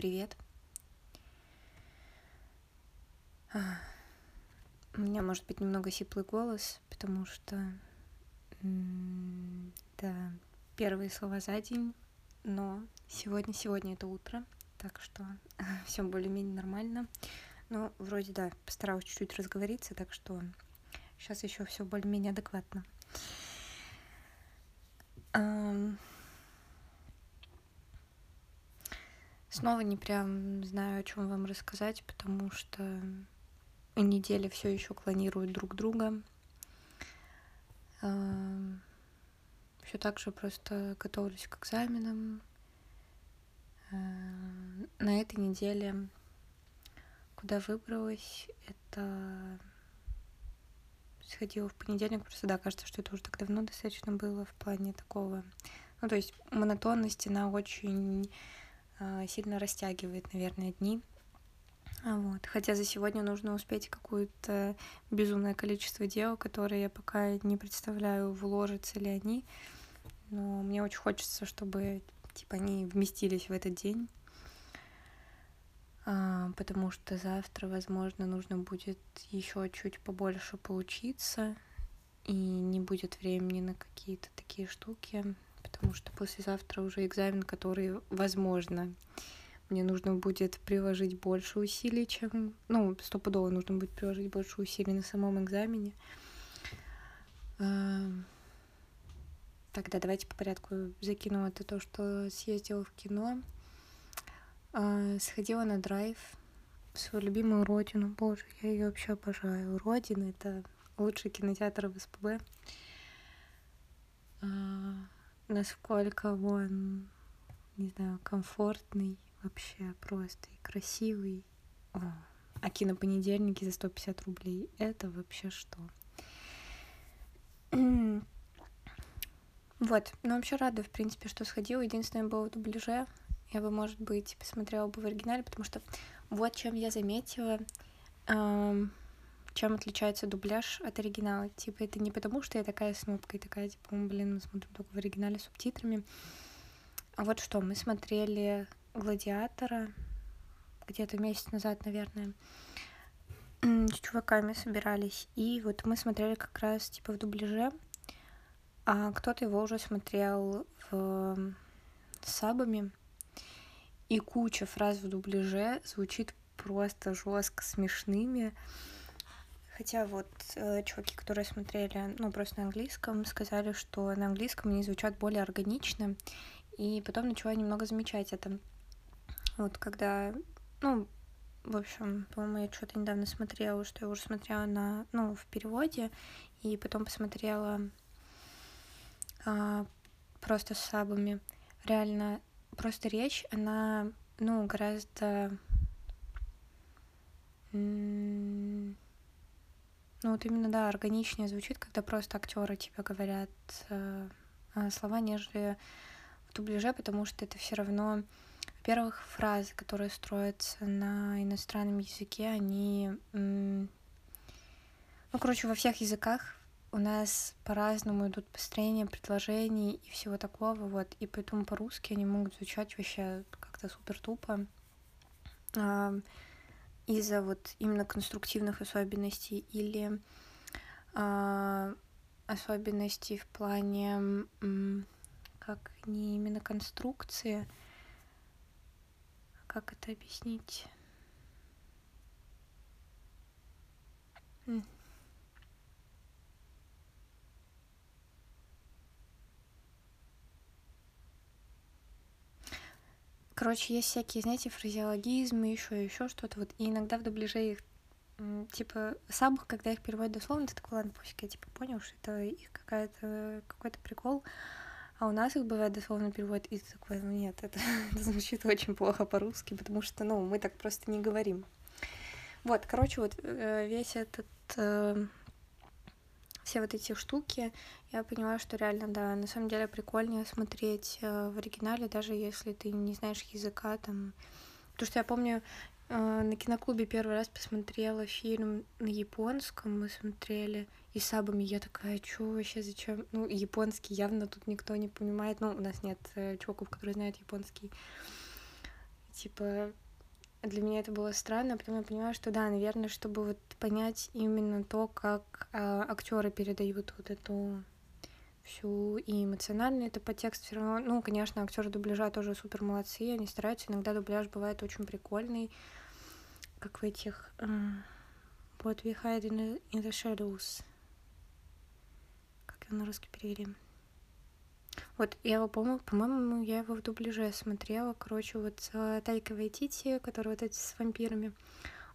привет. А, У меня может быть немного сиплый голос, потому что да, первые слова за день, но сегодня, сегодня это утро, так что все более-менее нормально. Ну, вроде да, постаралась чуть-чуть разговориться, так что сейчас еще все более-менее адекватно. Ам, Снова не прям знаю, о чем вам рассказать, потому что недели все еще клонируют друг друга. Все так же просто готовлюсь к экзаменам. А, На этой неделе, куда выбралась, это сходила в понедельник, просто да, кажется, что это уже так давно достаточно было в плане такого. Ну, то есть монотонность, она очень сильно растягивает, наверное, дни. А Вот. Хотя за сегодня нужно успеть какое-то безумное количество дел, которые я пока не представляю, вложатся ли они. Но мне очень хочется, чтобы типа они вместились в этот день. А, потому что завтра, возможно, нужно будет еще чуть побольше поучиться, и не будет времени на какие-то такие штуки, потому что послезавтра уже экзамен, который, возможно, мне нужно будет приложить больше усилий, чем... Ну, стопудово нужно будет приложить больше усилий на самом экзамене. А, Тогда давайте по порядку закину это то, что съездила в кино. А, Сходила на драйв в свою любимую родину. Боже, я ее вообще обожаю. Родина — это лучший кинотеатр в СПБ. Насколько он, не знаю, комфортный вообще просто и красивый. О, а кинопонедельники за 150 рублей — это вообще что? Вот, ну вообще рада, в принципе, что сходила. Единственное, было в дубляже. Я бы, может быть, посмотрела бы в оригинале, потому что вот чем я заметила, ам, чем отличается дубляж от оригинала. Типа, это не потому, что я такая снупка и такая, типа, «М, блин, мы смотрим только в оригинале с субтитрами. А вот что, мы смотрели «Гладиатора» где-то месяц назад, наверное. С чуваками собирались. И вот мы смотрели как раз, типа, в дубляже. А кто-то его уже смотрел в сабами. И куча фраз в дубляже звучит просто жестко смешными. Хотя вот э, чуваки, которые смотрели, ну, просто на английском, сказали, что на английском они звучат более органично. И потом начала немного замечать это. Вот когда, ну, в общем, по-моему, я что-то недавно смотрела, что я уже смотрела на, ну, в переводе, и потом посмотрела а, просто с сабами. Реально, просто речь, она, ну, гораздо... м, Ну, вот именно, да, органичнее звучит, когда просто актеры тебе говорят э, а, слова, нежели в дубляже, потому что это все равно, во-первых, фразы, которые строятся на иностранном языке, они, ну, короче, во всех языках у нас по-разному идут построения предложений и всего такого, вот, и поэтому по-русски они могут звучать вообще как-то супер тупо. А, из-за вот именно конструктивных особенностей или а, особенностей в плане как не именно конструкции, как это объяснить? Короче, есть всякие, знаете, фразеологизмы, еще еще что-то. Вот и иногда в дубляже их типа сабах, когда их переводят дословно, ты такой, ладно, пофиг, я типа понял, что это их какая-то какой-то прикол. А у нас их бывает дословно переводят, и ты такой, ну нет, это, это звучит очень плохо по-русски, потому что, ну, мы так просто не говорим. Вот, короче, вот э, весь этот э, все вот эти штуки, я поняла, что реально, да, на самом деле прикольнее смотреть э, в оригинале, даже если ты не знаешь языка там. Потому что я помню, э, на киноклубе первый раз посмотрела фильм на японском, мы смотрели и сабами, я такая, чё вообще, зачем? Ну, японский явно тут никто не понимает, ну, у нас нет э, чуваков, которые знают японский. типа, для меня это было странно, а потом я понимаю, что да, наверное, чтобы вот понять именно то, как а, актеры передают вот эту всю и эмоциональный это подтекст все равно. Ну, конечно, актеры дубляжа тоже супер молодцы, они стараются. Иногда дубляж бывает очень прикольный, как в этих uh, What We Hide in the Shadows. Как его на русский перевели? Вот, я его, по-моему, по-моему, я его в дубляже смотрела, короче, вот с Тайкой Вайтити, который вот эти с вампирами.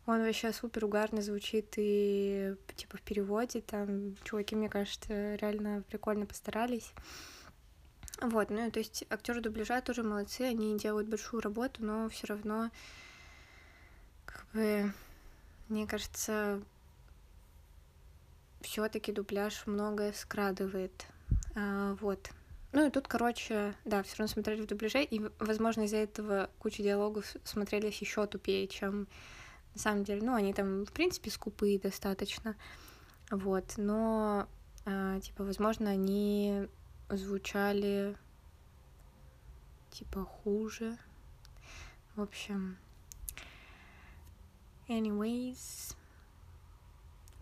Он вообще супер угарно звучит и типа в переводе там чуваки, мне кажется, реально прикольно постарались. Вот, ну то есть актеры дубляжа тоже молодцы, они делают большую работу, но все равно как бы мне кажется, все-таки дубляж многое скрадывает. А, вот. Ну и тут, короче, да, все равно смотрели в дубляже, и, возможно, из-за этого куча диалогов смотрелись еще тупее, чем на самом деле. Ну, они там, в принципе, скупые достаточно. Вот, но, э, типа, возможно, они звучали, типа, хуже. В общем, anyways.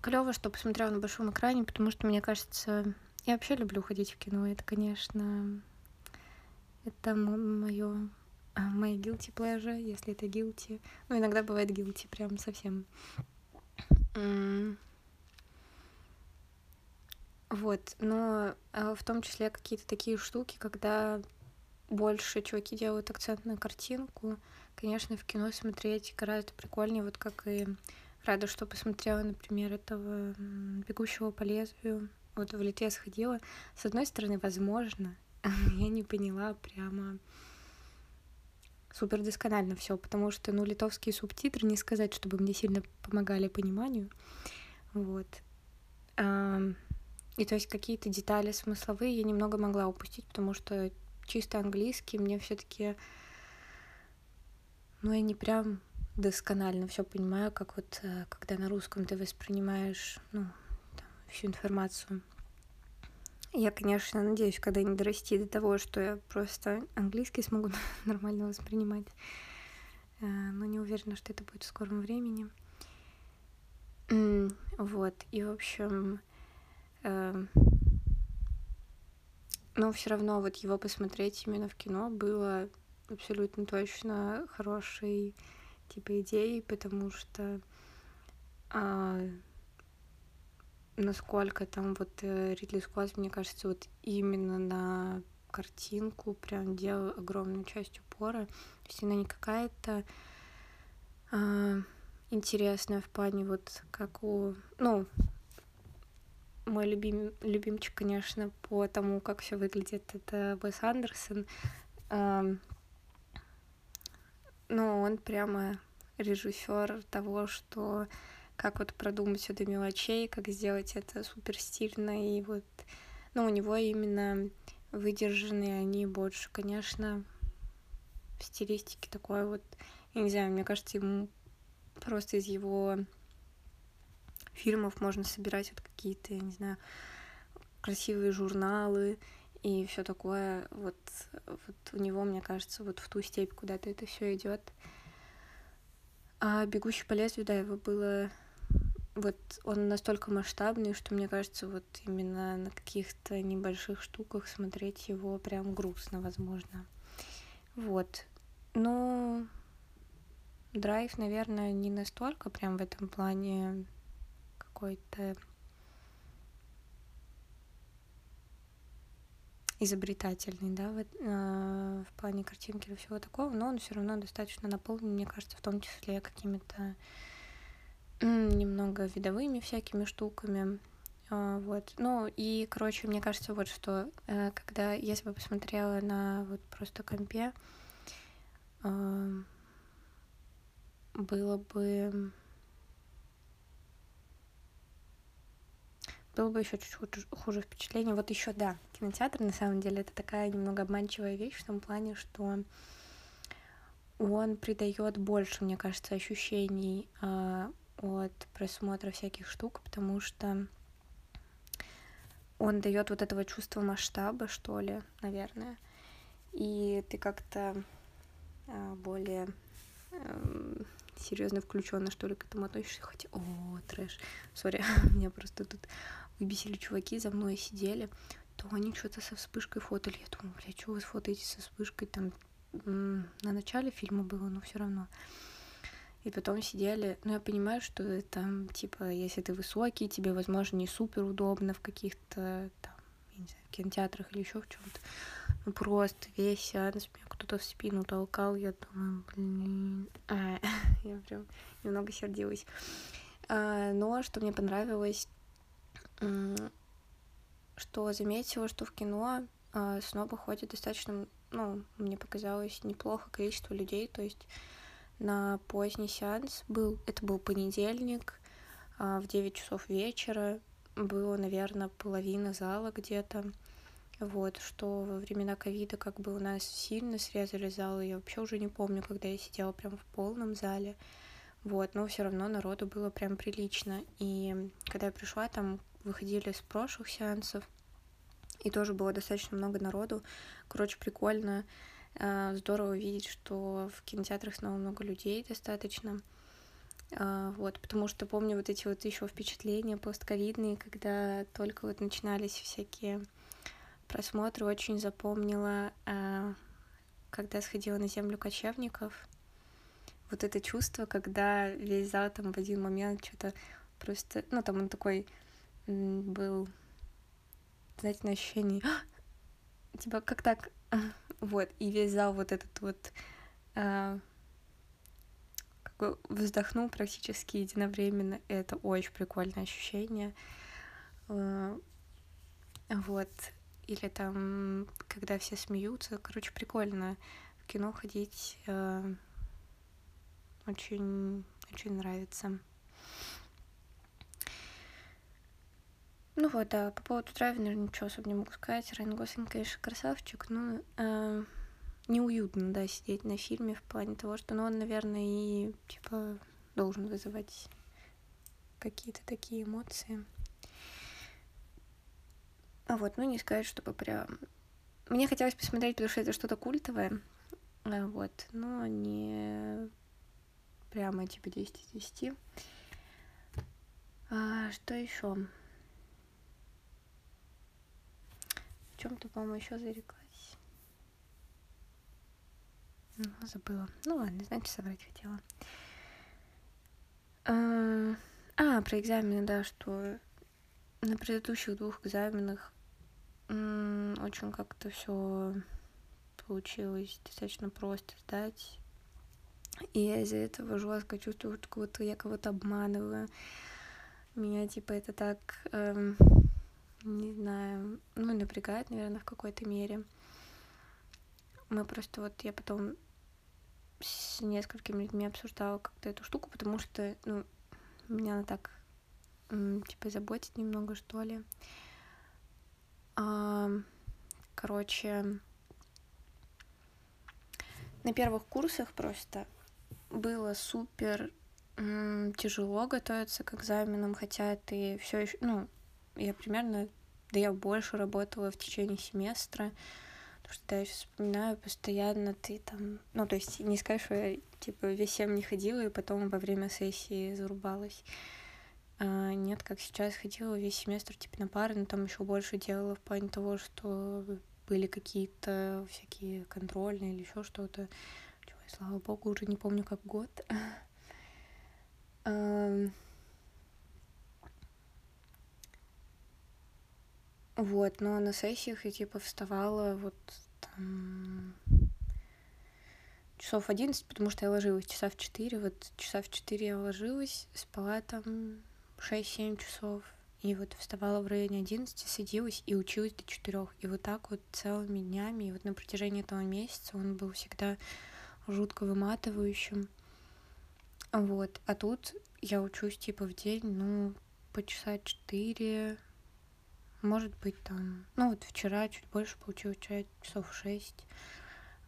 Клево, что посмотрела на большом экране, потому что, мне кажется, я вообще люблю ходить в кино. Это, конечно, это мое мои guilty pleasure, если это guilty. Ну, иногда бывает guilty, прям совсем. Вот, но а, в том числе какие-то такие штуки, когда больше чуваки делают акцент на картинку, конечно, в кино смотреть гораздо прикольнее, вот как и рада, что посмотрела, например, этого «Бегущего по лезвию», вот в Литве сходила. С одной стороны, возможно, я не поняла прямо супер досконально все, потому что, ну, литовские субтитры, не сказать, чтобы мне сильно помогали пониманию. Вот. И то есть какие-то детали смысловые я немного могла упустить, потому что чисто английский мне все-таки, ну, я не прям досконально все понимаю, как вот э, когда на русском ты воспринимаешь, ну, всю информацию. Я, конечно, надеюсь, когда-нибудь дорасти до того, что я просто английский смогу нормально воспринимать. Э, но не уверена, что это будет в скором времени. Вот, и, в общем, эм, но все равно вот его посмотреть именно в кино было абсолютно точно хорошей типа идеей, потому что а, насколько там вот э, Ридли Скотт, мне кажется, вот именно на картинку прям делал огромную часть упора. То есть она не какая-то а, интересная в плане вот как у... Ну, мой любим, любимчик, конечно, по тому, как все выглядит, это Уэс Андерсон. А, но он прямо режиссер того, что как вот продумать все до мелочей, как сделать это супер стильно, и вот, ну, у него именно выдержанные они больше, конечно, в стилистике такой вот, я не знаю, мне кажется, ему просто из его фильмов можно собирать вот какие-то, я не знаю, красивые журналы и все такое. Вот, вот у него, мне кажется, вот в ту степь куда-то это все идет. А бегущий по лезвию, да, его было вот он настолько масштабный, что мне кажется, вот именно на каких-то небольших штуках смотреть его прям грустно, возможно. Вот. Но драйв, наверное, не настолько прям в этом плане какой-то изобретательный, да, в, э, в плане картинки или всего такого, но он все равно достаточно наполнен, мне кажется, в том числе какими-то немного видовыми всякими штуками. А, вот. Ну и, короче, мне кажется, вот что, э, когда, если бы посмотрела на вот просто компе, было бы было бы еще чуть-чуть хуже впечатление. Вот еще, да, кинотеатр на самом деле это такая немного обманчивая вещь в том плане, что он придает больше, мне кажется, ощущений а, от просмотра всяких штук, потому что он дает вот этого чувства масштаба, что ли, наверное. И ты как-то а, более эм, серьезно включенно, что ли, к этому относишься, хотя, о, трэш, сори, меня просто тут выбесили чуваки, за мной сидели, то они что-то со вспышкой фотали, я думаю, бля, что вы фотаете со вспышкой, там, на начале фильма было, но все равно, и потом сидели, ну, я понимаю, что там, типа, если ты высокий, тебе, возможно, не супер удобно в каких-то там, я не знаю, кинотеатрах или еще в чем-то. Ну, просто весь сеанс меня кто-то в спину толкал, я думаю, блин, а, я прям немного сердилась. А, но что мне понравилось, что заметила, что в кино а, снова ходит достаточно, ну, мне показалось, неплохо количество людей, то есть на поздний сеанс. Был, это был понедельник, а, в 9 часов вечера, было, наверное, половина зала где-то, вот, что во времена ковида как бы у нас сильно срезали залы, я вообще уже не помню, когда я сидела прям в полном зале, вот, но все равно народу было прям прилично, и когда я пришла, там выходили с прошлых сеансов, и тоже было достаточно много народу, короче, прикольно, здорово видеть, что в кинотеатрах снова много людей достаточно. А, вот, потому что помню вот эти вот еще впечатления постковидные, когда только вот начинались всякие просмотры, очень запомнила, а, когда сходила на землю кочевников, вот это чувство, когда весь зал там в один момент что-то просто, ну там он такой был, знаете, на ощущении, типа как так вот, и весь зал вот этот вот э, как бы вздохнул практически единовременно. Это очень прикольное ощущение. Э, вот. Или там, когда все смеются. Короче, прикольно в кино ходить. Э, очень, очень нравится. Ну вот, да, по поводу драйва, наверное, ничего особо не могу сказать. Райан Гослинг, конечно, красавчик, но э, неуютно, да, сидеть на фильме в плане того, что, ну, он, наверное, и, типа, должен вызывать какие-то такие эмоции. А вот, ну, не сказать, чтобы прям... Мне хотелось посмотреть, потому что это что-то культовое, а вот, но не прямо, типа, 10 из 10. А, что еще? Чем-то, по-моему, еще зареклась. Ну, забыла. Ну ладно, значит, соврать хотела. А, а, про экзамены, да, что на предыдущих двух экзаменах очень как-то все получилось достаточно просто сдать. И я из-за этого жестко чувствую, что я кого-то обманываю. Меня, типа, это так эм, не знаю, ну, напрягает, наверное, в какой-то мере. Мы просто вот, я потом с несколькими людьми обсуждала как-то эту штуку, потому что, ну, меня она так, типа, заботит немного, что ли. А, короче, на первых курсах просто было супер тяжело готовиться к экзаменам, хотя ты все еще, ну, я примерно, да я больше работала в течение семестра, потому что да, я сейчас вспоминаю, постоянно ты там, ну, то есть не скажешь, что я, типа, весь семь не ходила, и потом во время сессии зарубалась. А, нет, как сейчас ходила весь семестр, типа, на пары, но там еще больше делала в плане того, что были какие-то всякие контрольные или еще что-то. Чего, слава богу, уже не помню, как год. Вот, но на сессиях я типа вставала вот там часов 11, потому что я ложилась часа в 4, вот часа в 4 я ложилась, спала там 6-7 часов, и вот вставала в районе 11, садилась и училась до 4. И вот так вот целыми днями, и вот на протяжении этого месяца он был всегда жутко выматывающим. Вот, а тут я учусь типа в день, ну, по часа 4, может быть, там... Ну, вот вчера чуть больше получилось, часов шесть.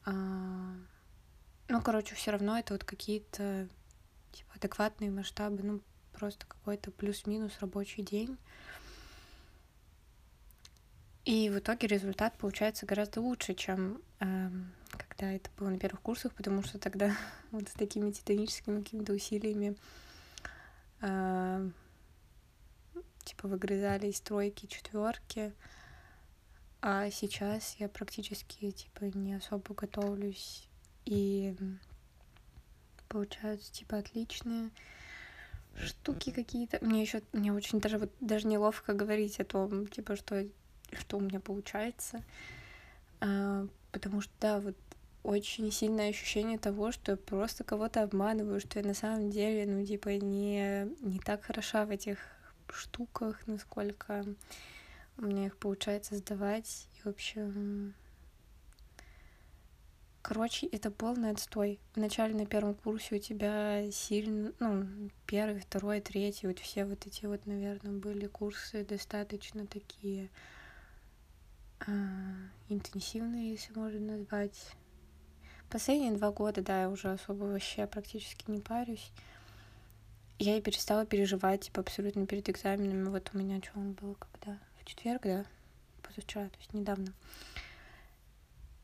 А... Ну, короче, все равно это вот какие-то типа адекватные масштабы, ну, просто какой-то плюс-минус рабочий день. И в итоге результат получается гораздо лучше, чем э, когда это было на первых курсах, потому что тогда вот с такими титаническими какими-то усилиями э, типа выгрызали из тройки, четверки, а сейчас я практически типа не особо готовлюсь и получаются типа отличные штуки какие-то. Мне еще мне очень даже вот даже неловко говорить о том, типа, что, что у меня получается. А, потому что, да, вот очень сильное ощущение того, что я просто кого-то обманываю, что я на самом деле, ну, типа, не, не так хороша в этих штуках, насколько у меня их получается сдавать. И, в общем, Короче, это полный отстой. Вначале на первом курсе у тебя сильно, ну, первый, второй, третий, вот все вот эти вот, наверное, были курсы достаточно такие э, интенсивные, если можно назвать. Последние два года, да, я уже особо вообще практически не парюсь. Я и перестала переживать, типа, абсолютно перед экзаменами. Вот у меня что он был, когда? В четверг, да? Позавчера, то есть недавно.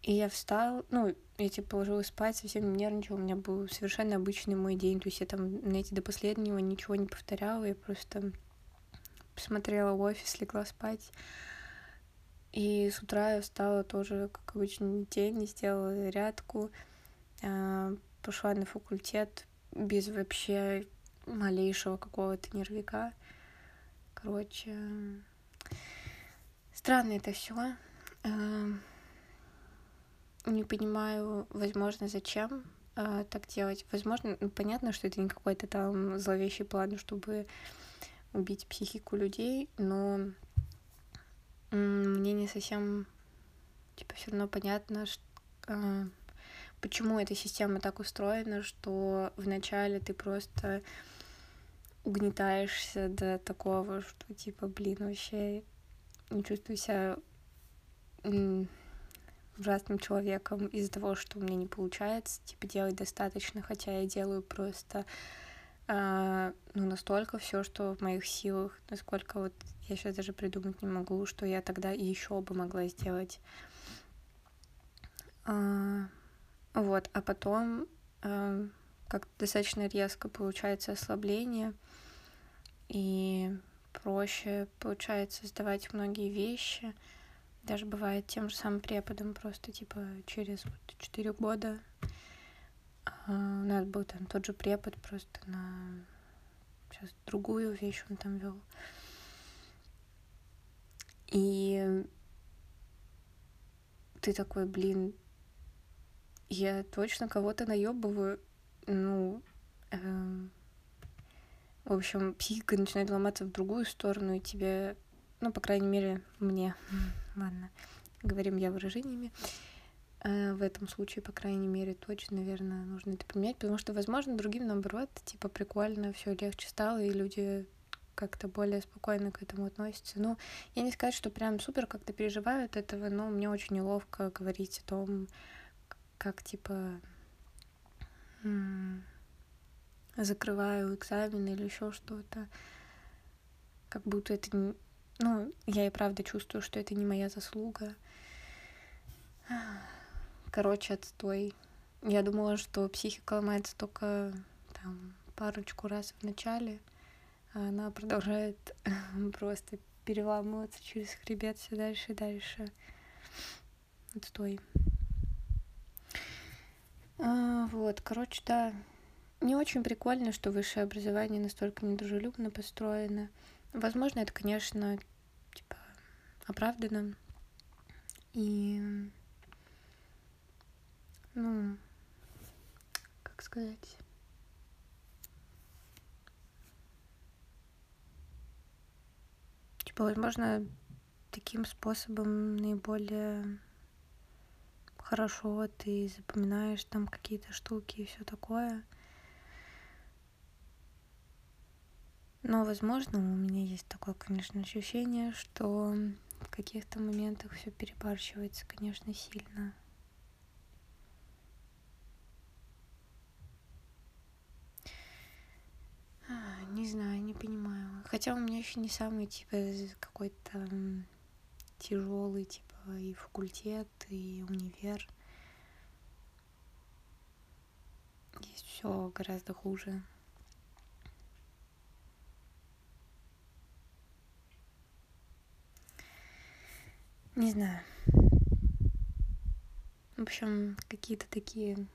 И я встал, ну, я типа ложилась спать, совсем не нервничала, у меня был совершенно обычный мой день, то есть я там, знаете, до последнего ничего не повторяла, я просто посмотрела в офис, легла спать. И с утра я встала тоже, как обычный день, сделала зарядку, а, пошла на факультет без вообще малейшего какого-то нервика. Короче, странно это все не понимаю, возможно, зачем э, так делать. Возможно, ну, понятно, что это не какой-то там зловещий план, чтобы убить психику людей, но мне не совсем, типа, все равно понятно, что, э, почему эта система так устроена, что вначале ты просто угнетаешься до такого, что, типа, блин, вообще не чувствую себя ужасным человеком из-за того, что у меня не получается, типа, делать достаточно, хотя я делаю просто э, ну, настолько все, что в моих силах, насколько вот я сейчас даже придумать не могу, что я тогда еще бы могла сделать. Э, вот, а потом э, как достаточно резко получается ослабление, и проще получается сдавать многие вещи, даже бывает тем же самым преподом, просто типа через вот, 4 года а, у нас был там тот же препод, просто на сейчас другую вещь он там вел. И ты такой, блин, я точно кого-то наебываю. Ну, э, в общем, психика начинает ломаться в другую сторону, и тебе ну, по крайней мере, мне, ладно, говорим я выражениями, э, в этом случае, по крайней мере, точно, наверное, нужно это поменять, потому что, возможно, другим, наоборот, типа, прикольно, все легче стало, и люди как-то более спокойно к этому относятся. Ну, я не сказать, что прям супер как-то переживают этого, но мне очень неловко говорить о том, как, типа, закрываю экзамен или еще что-то. Как будто это ну, я и правда чувствую, что это не моя заслуга. Короче, отстой. Я думала, что психика ломается только там парочку раз в начале, а она продолжает просто переламываться через хребет все дальше и дальше. Отстой. А, вот, короче, да, не очень прикольно, что высшее образование настолько недружелюбно построено. Возможно, это, конечно, типа, оправдано. И, ну, как сказать... Типа, возможно, таким способом наиболее хорошо ты запоминаешь там какие-то штуки и все такое. Но, возможно, у меня есть такое, конечно, ощущение, что в каких-то моментах все перебарщивается, конечно, сильно. А, не знаю, не понимаю. Хотя у меня еще не самый типа какой-то тяжелый, типа и факультет, и универ. все гораздо хуже. Не знаю. В общем, какие-то такие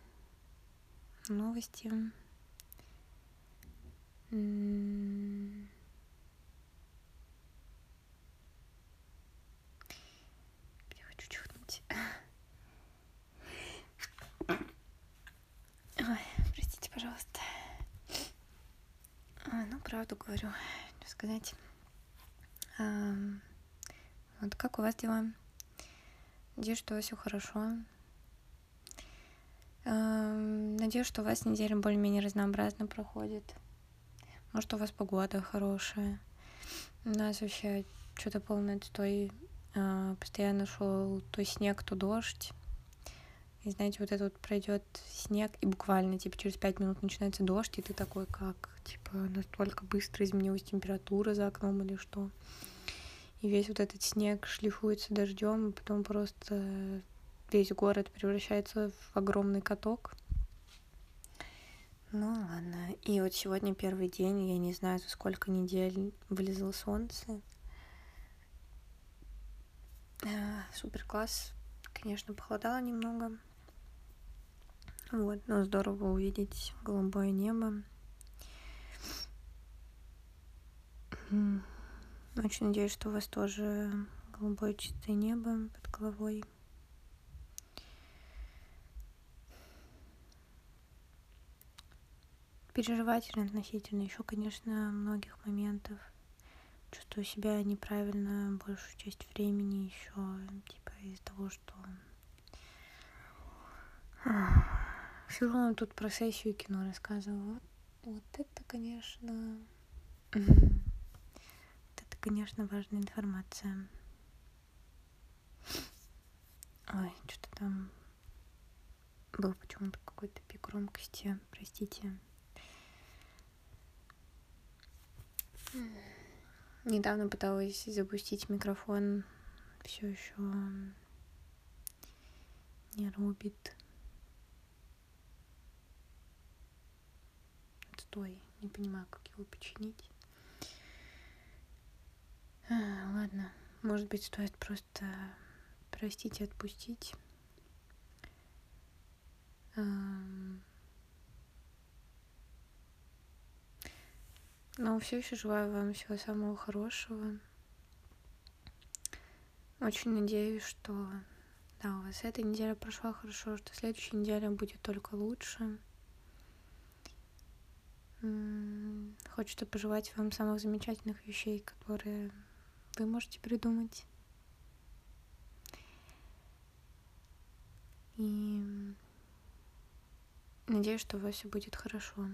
новости. Я хочу чихнуть. Ой, простите, пожалуйста. А, ну, правду говорю, сказать. Вот как у вас дела? Надеюсь, что все хорошо. Надеюсь, что у вас неделя более-менее разнообразно проходит. Может, у вас погода хорошая. У нас вообще что-то полный отстой. А, постоянно шел то снег, то дождь. И знаете, вот это вот пройдет снег, и буквально, типа, через пять минут начинается дождь, и ты такой, как, типа, настолько быстро изменилась температура за окном или что. И весь вот этот снег шлифуется дождем, и потом просто весь город превращается в огромный каток. Ну ладно. И вот сегодня первый день, я не знаю, за сколько недель вылезло солнце. Супер класс. Конечно, похолодало немного. Вот, но здорово увидеть голубое небо. Очень надеюсь, что у вас тоже голубое чистое небо под головой. переживательно относительно еще, конечно, многих моментов. Чувствую себя неправильно большую часть времени еще, типа из-за того, что все равно тут про сессию кино рассказывала. Вот, вот это, конечно, конечно, важная информация. Ой, что-то там был почему-то какой-то пик громкости, простите. Недавно пыталась запустить микрофон, все еще не рубит. Стой, не понимаю, как его починить. А, ладно, может быть, стоит просто простить и отпустить. Но все еще желаю вам всего самого хорошего. Очень надеюсь, что да, у вас эта неделя прошла хорошо, что следующая неделя будет только лучше. Хочется пожелать вам самых замечательных вещей, которые вы можете придумать. И надеюсь, что у вас все будет хорошо.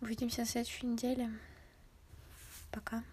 Увидимся на следующей неделе. Пока.